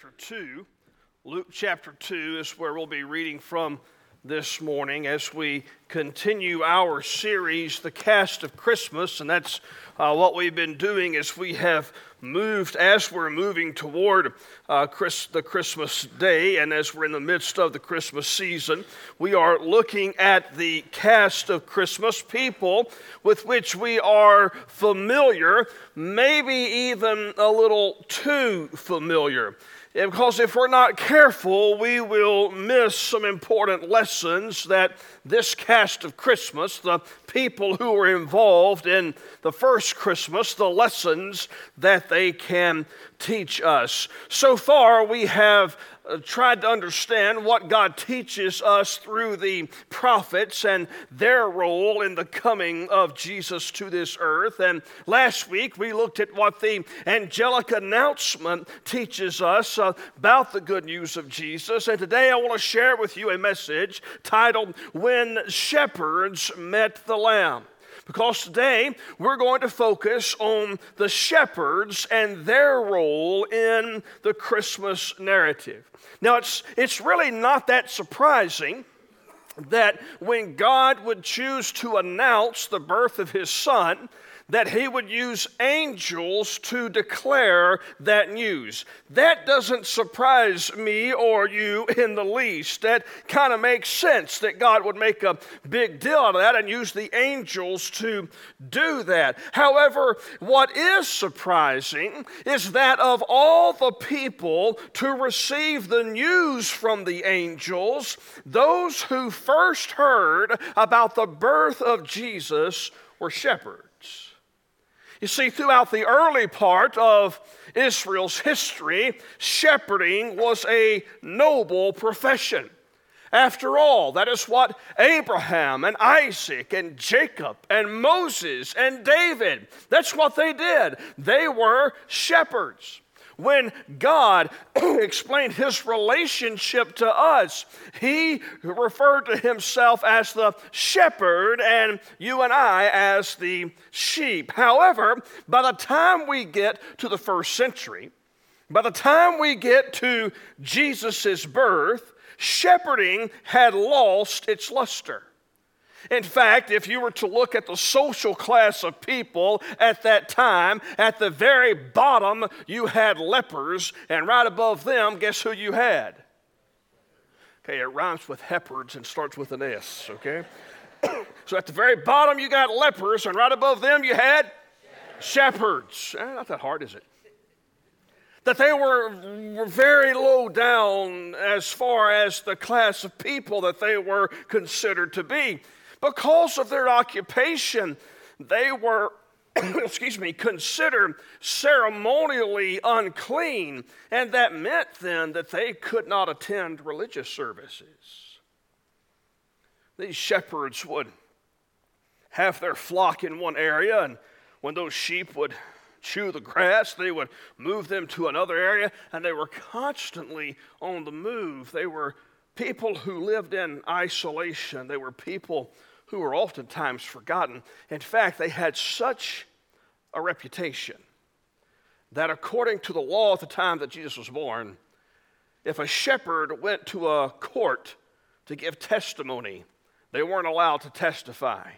chapter 2. Luke chapter 2 is where we'll be reading from this morning as we continue our series, The Cast of Christmas. And that's uh, what we've been doing as we have moved, as we're moving toward uh, Chris, the Christmas day, and as we're in the midst of the Christmas season, we are looking at the cast of Christmas, people with which we are familiar, maybe even a little too familiar. Because if we're not careful, we will miss some important lessons that this cast of Christmas, the people who were involved in the first Christmas, the lessons that they can teach us. So far, we have uh, tried to understand what God teaches us through the prophets and their role in the coming of Jesus to this earth. And last week we looked at what the angelic announcement teaches us about the good news of Jesus. And today I want to share with you a message titled When Shepherds Met the Lamb because today we're going to focus on the shepherds and their role in the Christmas narrative. Now, it's, it's really not that surprising that when God would choose to announce the birth of his son, that he would use angels to declare that news. That doesn't surprise me or you in the least. That kind of makes sense that God would make a big deal out of that and use the angels to do that. However, what is surprising is that of all the people to receive the news from the angels, those who first heard about the birth of Jesus were shepherds. You see, throughout the early part of Israel's history, shepherding was a noble profession. After all, that is what Abraham and Isaac and Jacob and Moses and David, that's what they did. They were shepherds. When God explained his relationship to us, he referred to himself as the shepherd and you and I as the sheep. However, by the time we get to the first century, by the time we get to Jesus' birth, shepherding had lost its luster. In fact, if you were to look at the social class of people at that time, at the very bottom you had lepers, and right above them, guess who you had? Okay, it rhymes with hepards and starts with an S, okay? so at the very bottom you got lepers, and right above them you had shepherds. Eh, not that hard, is it? That they were, were very low down as far as the class of people that they were considered to be. Because of their occupation, they were, excuse me, considered ceremonially unclean, and that meant then that they could not attend religious services. These shepherds would have their flock in one area, and when those sheep would chew the grass, they would move them to another area, and they were constantly on the move. They were people who lived in isolation, they were people who were oftentimes forgotten. In fact, they had such a reputation that according to the law at the time that Jesus was born, if a shepherd went to a court to give testimony, they weren't allowed to testify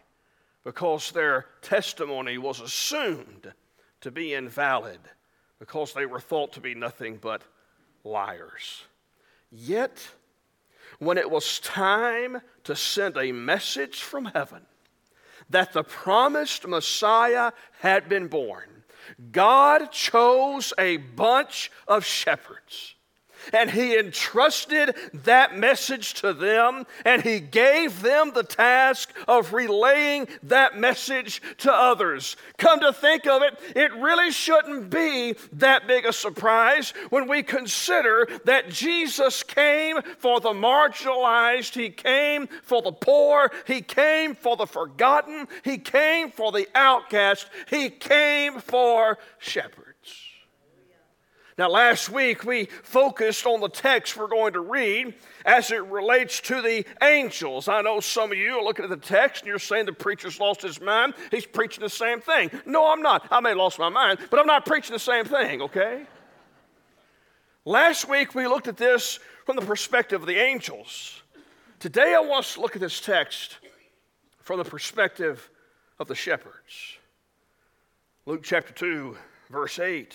because their testimony was assumed to be invalid because they were thought to be nothing but liars. Yet, when it was time to send a message from heaven that the promised Messiah had been born, God chose a bunch of shepherds and he entrusted that message to them, and he gave them the task of relaying that message to others. Come to think of it, it really shouldn't be that big a surprise when we consider that Jesus came for the marginalized, he came for the poor, he came for the forgotten, he came for the outcast, he came for shepherds. Now, last week we focused on the text we're going to read as it relates to the angels. I know some of you are looking at the text and you're saying the preacher's lost his mind. He's preaching the same thing. No, I'm not. I may have lost my mind, but I'm not preaching the same thing, okay? Last week we looked at this from the perspective of the angels. Today I want us to look at this text from the perspective of the shepherds. Luke chapter 2, verse 8.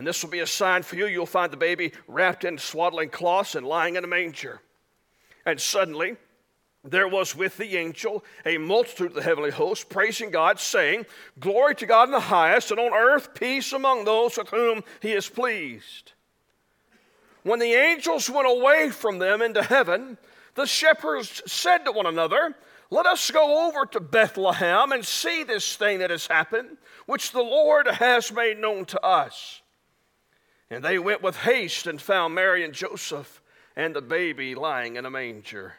And this will be a sign for you. You'll find the baby wrapped in swaddling cloths and lying in a manger. And suddenly, there was with the angel a multitude of the heavenly host, praising God, saying, Glory to God in the highest, and on earth peace among those with whom he is pleased. When the angels went away from them into heaven, the shepherds said to one another, Let us go over to Bethlehem and see this thing that has happened, which the Lord has made known to us. And they went with haste and found Mary and Joseph and the baby lying in a manger.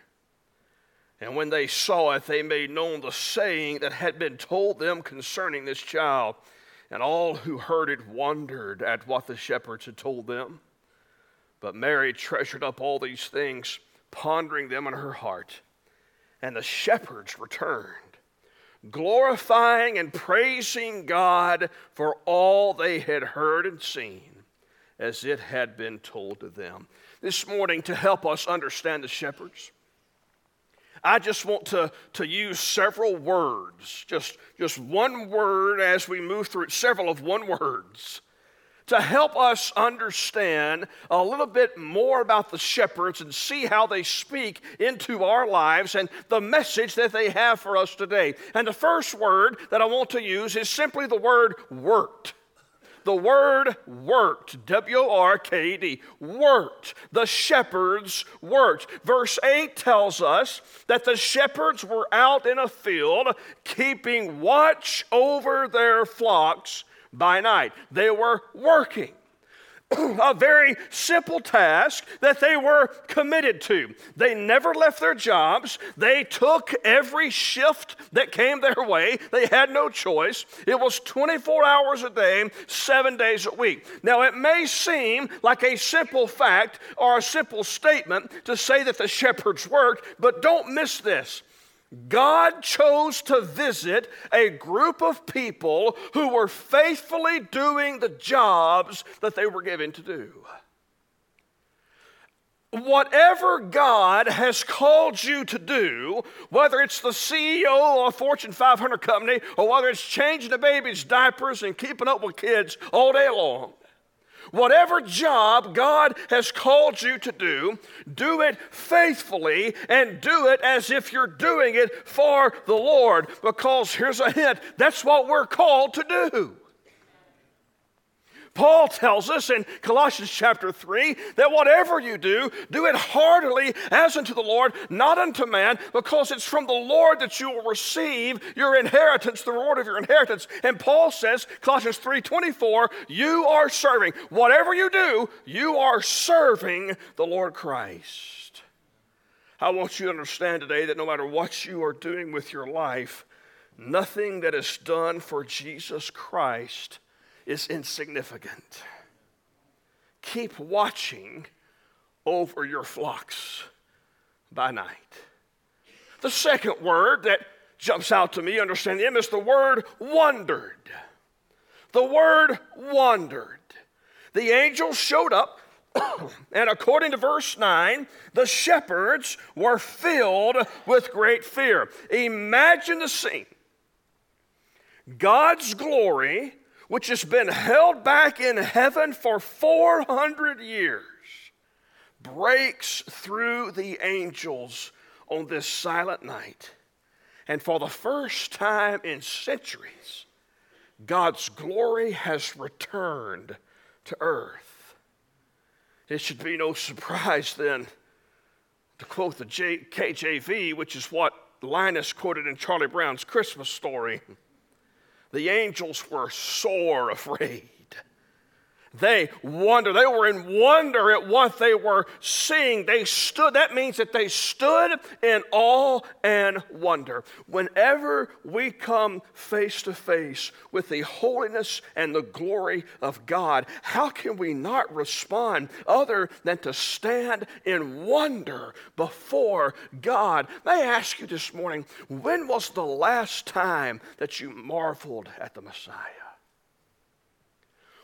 And when they saw it, they made known the saying that had been told them concerning this child. And all who heard it wondered at what the shepherds had told them. But Mary treasured up all these things, pondering them in her heart. And the shepherds returned, glorifying and praising God for all they had heard and seen, as it had been told to them. This morning, to help us understand the shepherds, I just want to, to use several words, just, just one word as we move through several of one words to help us understand a little bit more about the shepherds and see how they speak into our lives and the message that they have for us today. And the first word that I want to use is simply the word worked. The word worked, W O R K D, worked. The shepherds worked. Verse 8 tells us that the shepherds were out in a field keeping watch over their flocks by night. They were working. A very simple task that they were committed to. They never left their jobs. They took every shift that came their way. They had no choice. It was 24 hours a day, seven days a week. Now, it may seem like a simple fact or a simple statement to say that the shepherds worked, but don't miss this. God chose to visit a group of people who were faithfully doing the jobs that they were given to do. Whatever God has called you to do, whether it's the CEO of a Fortune 500 company or whether it's changing a baby's diapers and keeping up with kids all day long, Whatever job God has called you to do, do it faithfully and do it as if you're doing it for the Lord. Because here's a hint that's what we're called to do. Paul tells us in Colossians chapter 3 that whatever you do, do it heartily as unto the Lord, not unto man, because it's from the Lord that you will receive your inheritance, the reward of your inheritance. And Paul says, Colossians 3:24, you are serving. Whatever you do, you are serving the Lord Christ. I want you to understand today that no matter what you are doing with your life, nothing that is done for Jesus Christ is insignificant. Keep watching over your flocks by night. The second word that jumps out to me, understand him, is the word wondered. The word wondered. The angels showed up, and according to verse 9, the shepherds were filled with great fear. Imagine the scene God's glory which has been held back in heaven for 400 years, breaks through the angels on this silent night. And for the first time in centuries, God's glory has returned to earth. It should be no surprise then, to quote the J- KJV, which is what Linus quoted in Charlie Brown's Christmas story the angels were sore afraid. They wonder. They were in wonder at what they were seeing. They stood, that means that they stood in awe and wonder. Whenever we come face to face with the holiness and the glory of God, how can we not respond other than to stand in wonder before God? May I ask you this morning, when was the last time that you marveled at the Messiah?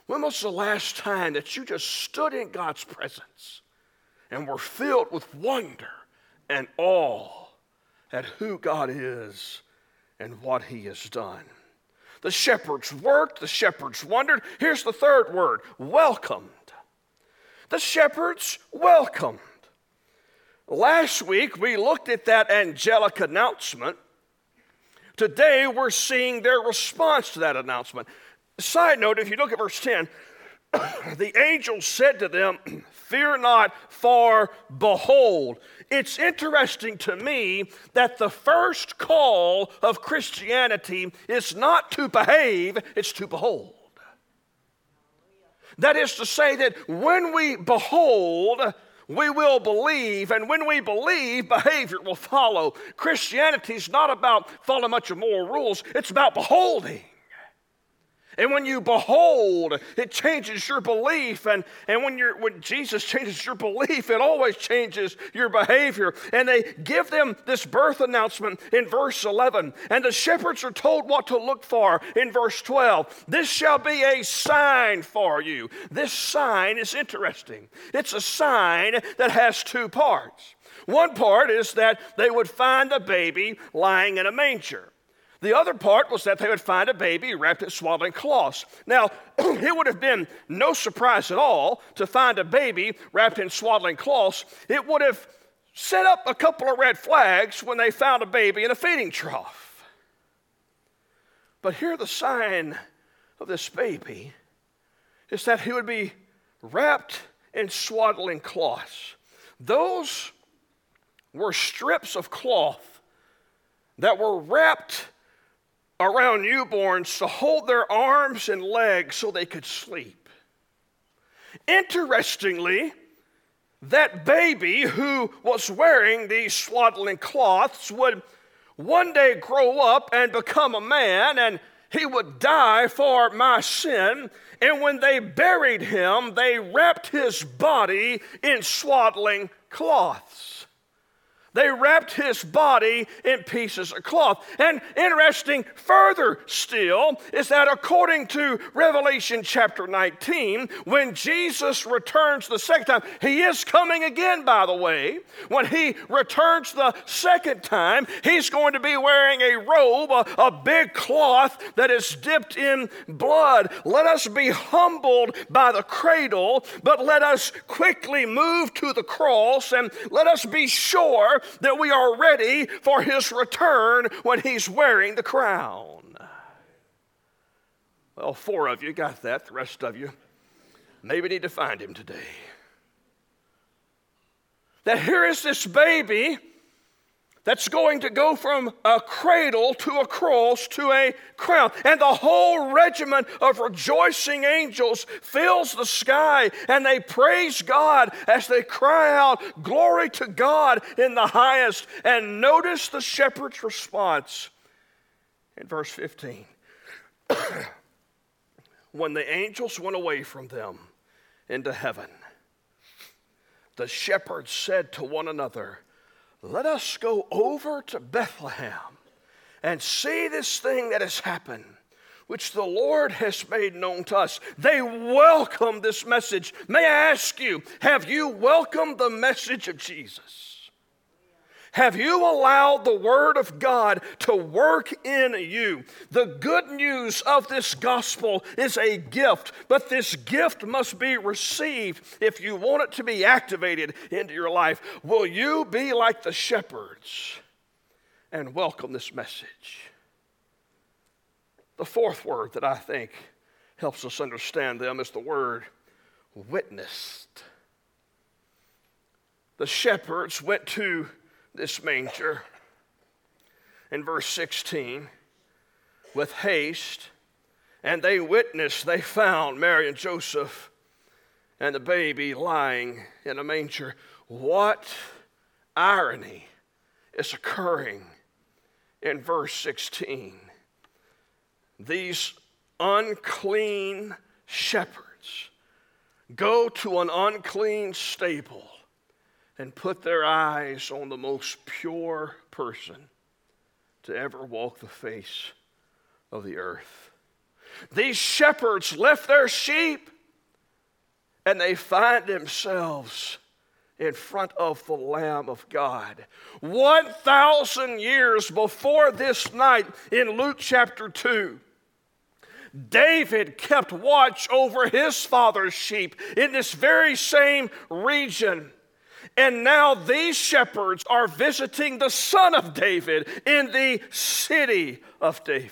When was the last time that you just stood in God's presence and were filled with wonder and awe at who God is and what He has done? The shepherds worked, the shepherds wondered. Here's the third word welcomed. The shepherds welcomed. Last week we looked at that angelic announcement. Today we're seeing their response to that announcement. Side note, if you look at verse 10, the angel said to them, Fear not, for behold. It's interesting to me that the first call of Christianity is not to behave, it's to behold. That is to say, that when we behold, we will believe, and when we believe, behavior will follow. Christianity is not about following a bunch of moral rules, it's about beholding. And when you behold, it changes your belief. And, and when, you're, when Jesus changes your belief, it always changes your behavior. And they give them this birth announcement in verse 11. And the shepherds are told what to look for in verse 12. This shall be a sign for you. This sign is interesting. It's a sign that has two parts. One part is that they would find the baby lying in a manger. The other part was that they would find a baby wrapped in swaddling cloths. Now, it would have been no surprise at all to find a baby wrapped in swaddling cloths. It would have set up a couple of red flags when they found a baby in a feeding trough. But here, the sign of this baby is that he would be wrapped in swaddling cloths. Those were strips of cloth that were wrapped around newborns to hold their arms and legs so they could sleep. Interestingly, that baby who was wearing these swaddling cloths would one day grow up and become a man, and he would die for my sin. And when they buried him, they wrapped his body in swaddling cloths. They wrapped his body in pieces of cloth. And interesting further still is that according to Revelation chapter 19, when Jesus returns the second time, he is coming again, by the way. When he returns the second time, he's going to be wearing a robe, a, a big cloth that is dipped in blood. Let us be humbled by the cradle, but let us quickly move to the cross and let us be that we are ready for his return when he's wearing the crown. Well, four of you got that, the rest of you maybe need to find him today. That here is this baby that's going to go from a cradle to a cross to a crown. And the whole regiment of rejoicing angels fills the sky and they praise God as they cry out, Glory to God in the highest. And notice the shepherd's response in verse 15. when the angels went away from them into heaven, the shepherds said to one another, let us go over to Bethlehem and see this thing that has happened, which the Lord has made known to us. They welcome this message. May I ask you, have you welcomed the message of Jesus? Have you allowed the Word of God to work in you? The good news of this gospel is a gift, but this gift must be received if you want it to be activated into your life. Will you be like the shepherds and welcome this message? The fourth word that I think helps us understand them is the word witnessed. The shepherds went to this manger in verse 16 with haste, and they witnessed, they found Mary and Joseph and the baby lying in a manger. What irony is occurring in verse 16? These unclean shepherds go to an unclean stable and put their eyes on the most pure person to ever walk the face of the earth. These shepherds left their sheep and they find themselves in front of the Lamb of God. 1,000 years before this night in Luke chapter 2, David kept watch over his father's sheep in this very same region. And now these shepherds are visiting the son of David in the city of David.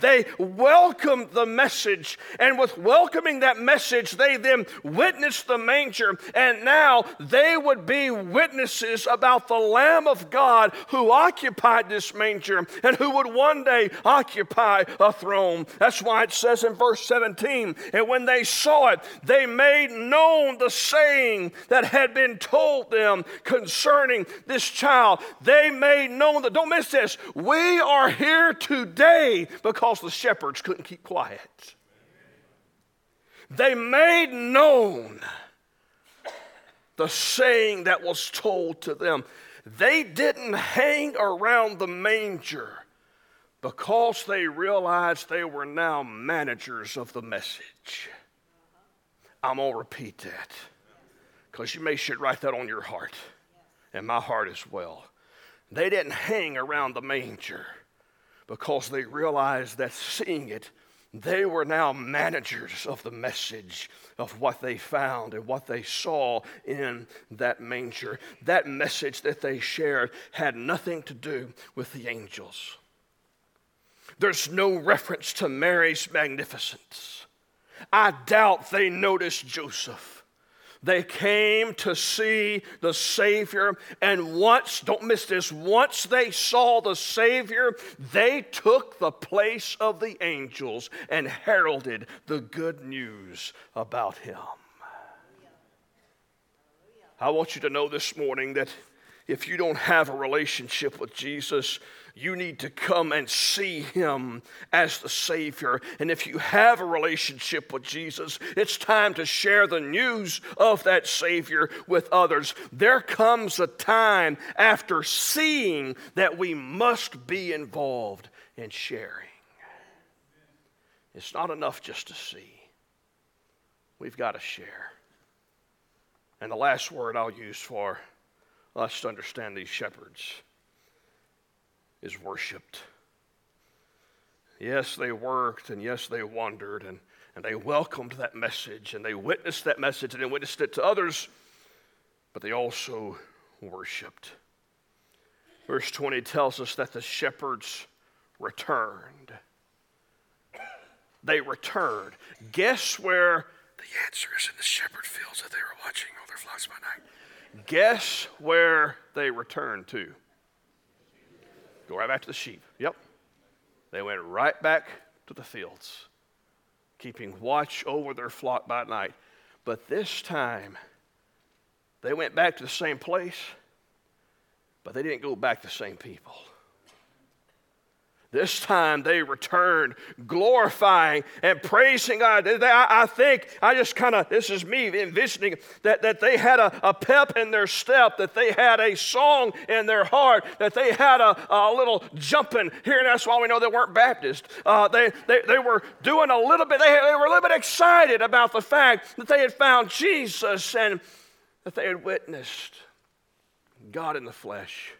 They welcomed the message, and with welcoming that message, they then witnessed the manger, and now they would be witnesses about the Lamb of God who occupied this manger and who would one day occupy a throne. That's why it says in verse 17, and when they saw it, they made known the saying that had been told them concerning this child. They made known that, don't miss this, we are here today because the shepherds couldn't keep quiet. They made known the saying that was told to them. They didn't hang around the manger because they realized they were now managers of the message. I'm going to repeat that because you may should write that on your heart and my heart as well. They didn't hang around the manger because they realized that seeing it, they were now managers of the message of what they found and what they saw in that manger. That message that they shared had nothing to do with the angels. There's no reference to Mary's magnificence. I doubt they noticed Joseph. They came to see the Savior, and once, don't miss this, once they saw the Savior, they took the place of the angels and heralded the good news about Him. I want you to know this morning that if you don't have a relationship with Jesus, you need to come and see him as the Savior. And if you have a relationship with Jesus, it's time to share the news of that Savior with others. There comes a time after seeing that we must be involved in sharing. It's not enough just to see, we've got to share. And the last word I'll use for us to understand these shepherds is worshiped. Yes, they worked and yes, they wandered and, and they welcomed that message and they witnessed that message and they witnessed it to others, but they also worshiped. Verse 20 tells us that the shepherds returned. They returned. Guess where the answer is in the shepherd fields that they were watching all their flocks by night. Guess where they returned to? Go right back to the sheep. Yep. They went right back to the fields, keeping watch over their flock by night. But this time, they went back to the same place, but they didn't go back to the same people. This time they returned, glorifying and praising God. I think, I just kind of, this is me envisioning that, that they had a, a, pep in their step, that they had a song in their heart, that they had a, a little jumping here. And that's why we know they weren't Baptist. Uh, they, they, they were doing a little bit, they, they were a little bit excited about the fact that they had found Jesus and that they had witnessed God in the flesh.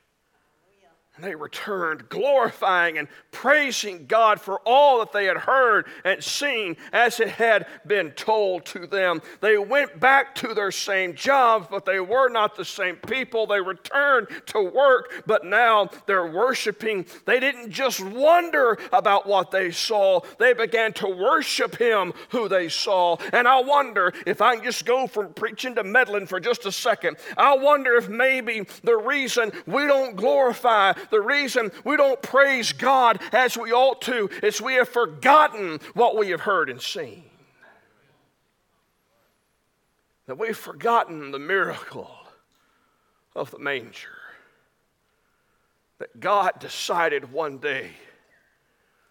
And they returned, glorifying and praising God for all that they had heard and seen as it had been told to them. They went back to their same jobs, but they were not the same people. They returned to work, but now they're worshiping. They didn't just wonder about what they saw, they began to worship Him who they saw. And I wonder if I can just go from preaching to meddling for just a second, I wonder if maybe the reason we don't glorify the reason we don't praise God as we ought to is we have forgotten what we have heard and seen. that we've forgotten the miracle of the manger. That God decided one day,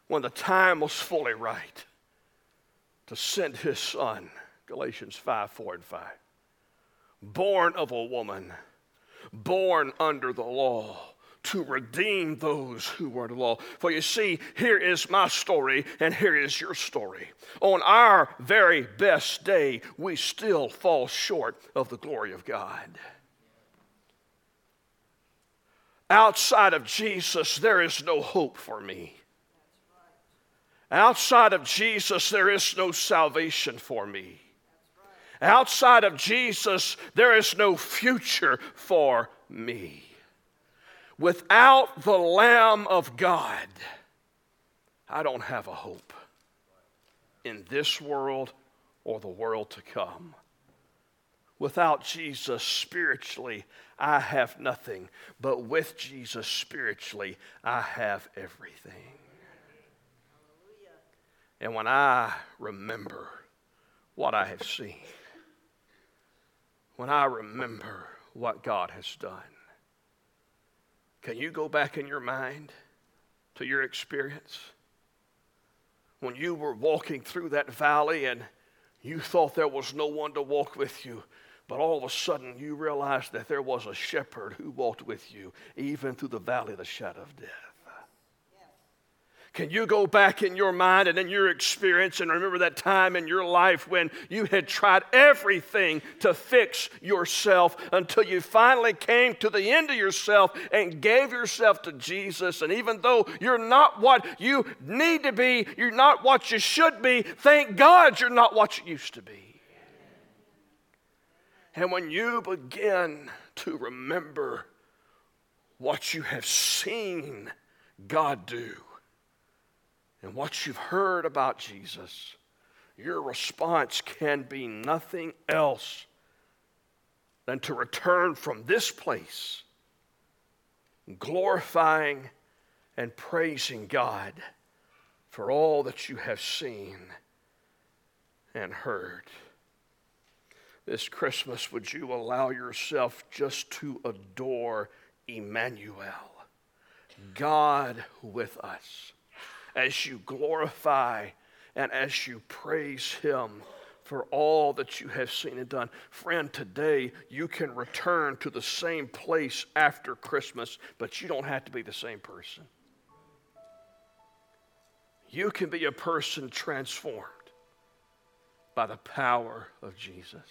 when the time was fully right, to send his son, Galatians 5 4 and 5, born of a woman, born under the law to redeem those who were the law. For you see, here is my story, and here is your story. On our very best day, we still fall short of the glory of God. Outside of Jesus, there is no hope for me. Outside of Jesus, there is no salvation for me. Outside of Jesus, there is no future for me. Without the Lamb of God, I don't have a hope in this world or the world to come. Without Jesus spiritually, I have nothing. But with Jesus spiritually, I have everything. And when I remember what I have seen, when I remember what God has done, can you go back in your mind to your experience? When you were walking through that valley and you thought there was no one to walk with you, but all of a sudden you realized that there was a shepherd who walked with you, even through the valley of the shadow of death. Can you go back in your mind and in your experience and remember that time in your life when you had tried everything to fix yourself until you finally came to the end of yourself and gave yourself to Jesus? And even though you're not what you need to be, you're not what you should be, thank God you're not what you used to be. And when you begin to remember what you have seen God do, and what you've heard about Jesus, your response can be nothing else than to return from this place glorifying and praising God for all that you have seen and heard. This Christmas, would you allow yourself just to adore Emmanuel, God with us? As you glorify and as you praise Him for all that you have seen and done. Friend, today you can return to the same place after Christmas, but you don't have to be the same person. You can be a person transformed by the power of Jesus.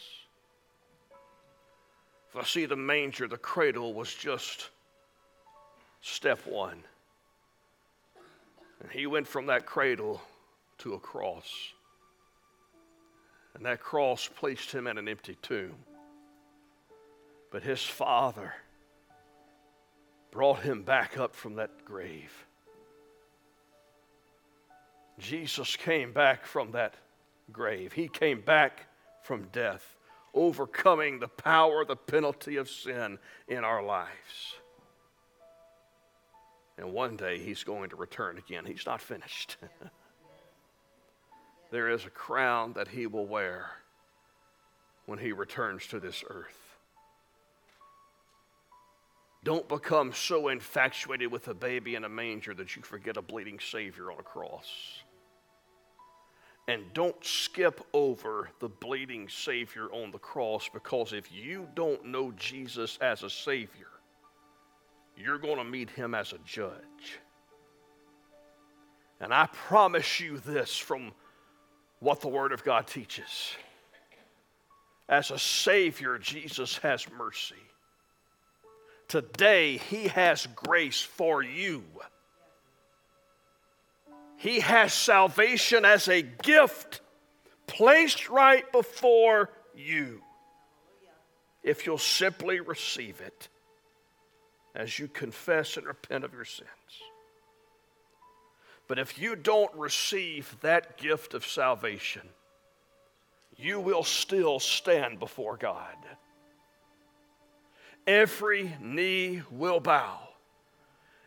I see the manger, the cradle was just step one. And he went from that cradle to a cross. And that cross placed him in an empty tomb. But his father brought him back up from that grave. Jesus came back from that grave. He came back from death, overcoming the power, the penalty of sin in our lives. And one day he's going to return again. He's not finished. there is a crown that he will wear when he returns to this earth. Don't become so infatuated with a baby in a manger that you forget a bleeding Savior on a cross. And don't skip over the bleeding Savior on the cross because if you don't know Jesus as a Savior, you're going to meet him as a judge. And I promise you this from what the Word of God teaches. As a Savior, Jesus has mercy. Today, He has grace for you. He has salvation as a gift placed right before you if you'll simply receive it as you confess and repent of your sins. But if you don't receive that gift of salvation, you will still stand before God. Every knee will bow,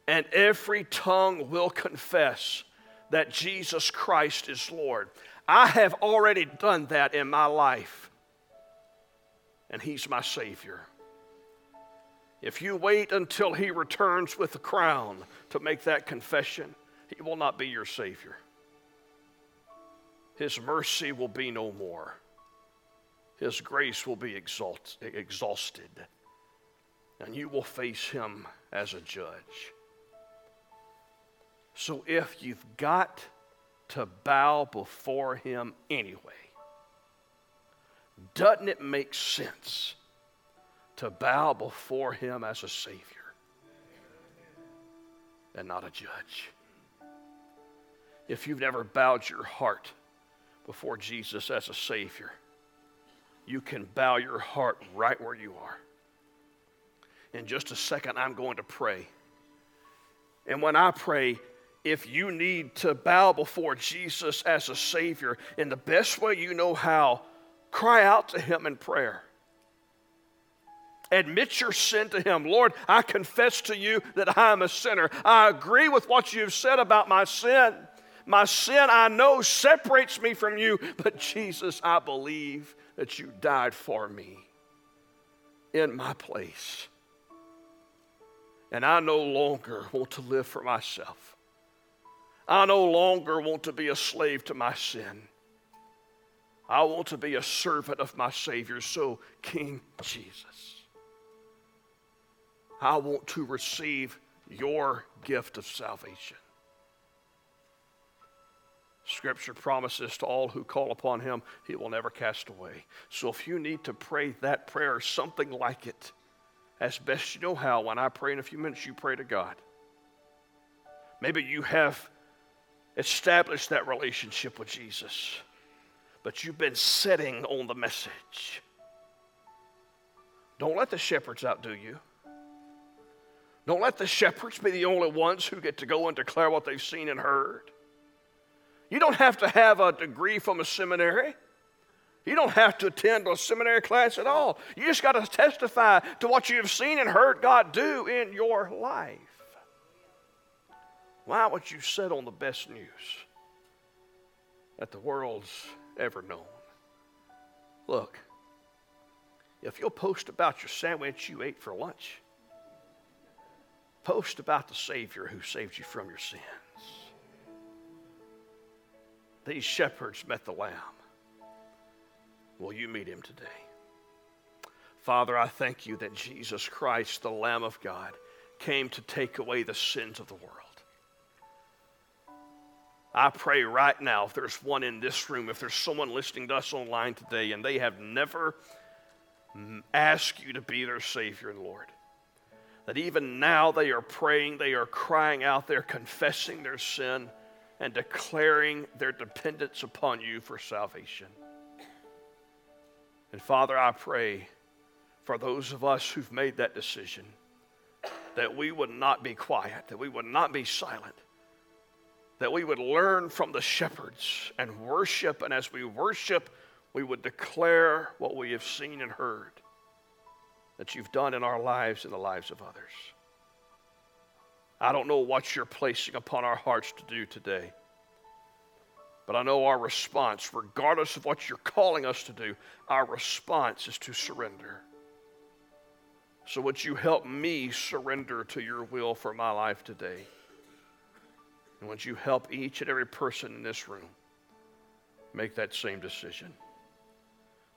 and every tongue will confess that Jesus Christ is Lord. I have already done that in my life. and He's my Savior. If you wait until He returns with the crown to make that confession, He will not be your Savior. His mercy will be no more. His grace will be exalt- exhausted, and you will face Him as a judge. So if you've got to bow before Him anyway, doesn't it make sense to bow before Him as a Savior and not a judge? If you've never bowed your heart before Jesus as a Savior, you can bow your heart right where you are. In just a second, I'm going to pray. And when I pray, if you need to bow before Jesus as a Savior in the best way you know how, cry out to Him in prayer. Admit your sin to Him. Lord, I confess to you that I am a sinner. I agree with what you've said about my sin. My sin, I know, separates me from you, but Jesus, I believe that you died for me in my place. And I no longer want to live for myself. I no longer want to be a slave to my sin. I want to be a servant of my Savior. So, King Jesus, I want to receive your gift of salvation. Scripture promises to all who call upon him, he will never cast away. So if you need to pray that prayer something like it, as best you know how, when I pray in a few minutes, you pray to God. Maybe you have established that relationship with Jesus, but you've been sitting on the message. Don't let the shepherds outdo you. Don't let the shepherds be the only ones who get to go and declare what they've seen and heard. You don't have to have a degree from a seminary. You don't have to attend a seminary class at all. You just got to testify to what you have seen and heard God do in your life. Why would you sit on the best news that the world's ever known? Look, if you'll post about your sandwich you ate for lunch, post about the Savior who saved you from your sins. These shepherds met the Lamb. Will you meet him today? Father, I thank you that Jesus Christ, the Lamb of God, came to take away the sins of the world. I pray right now, if there's one in this room, if there's someone listening to us online today and they have never asked you to be their Savior and Lord, that even now they are praying, they are crying out, they're confessing their sin and declaring their dependence upon you for salvation. And Father, I pray for those of us who've made that decision that we would not be quiet, that we would not be silent, that we would learn from the shepherds and worship, and as we worship, we would declare what we have seen and heard that you've done in our lives and the lives of others. I don't know what you're placing upon our hearts to do today. But I know our response, regardless of what you're calling us to do, our response is to surrender. So, would you help me surrender to your will for my life today? And would you help each and every person in this room make that same decision?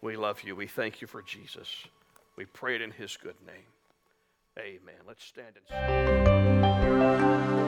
We love you. We thank you for Jesus. We pray it in his good name. Amen. Let's stand and sing.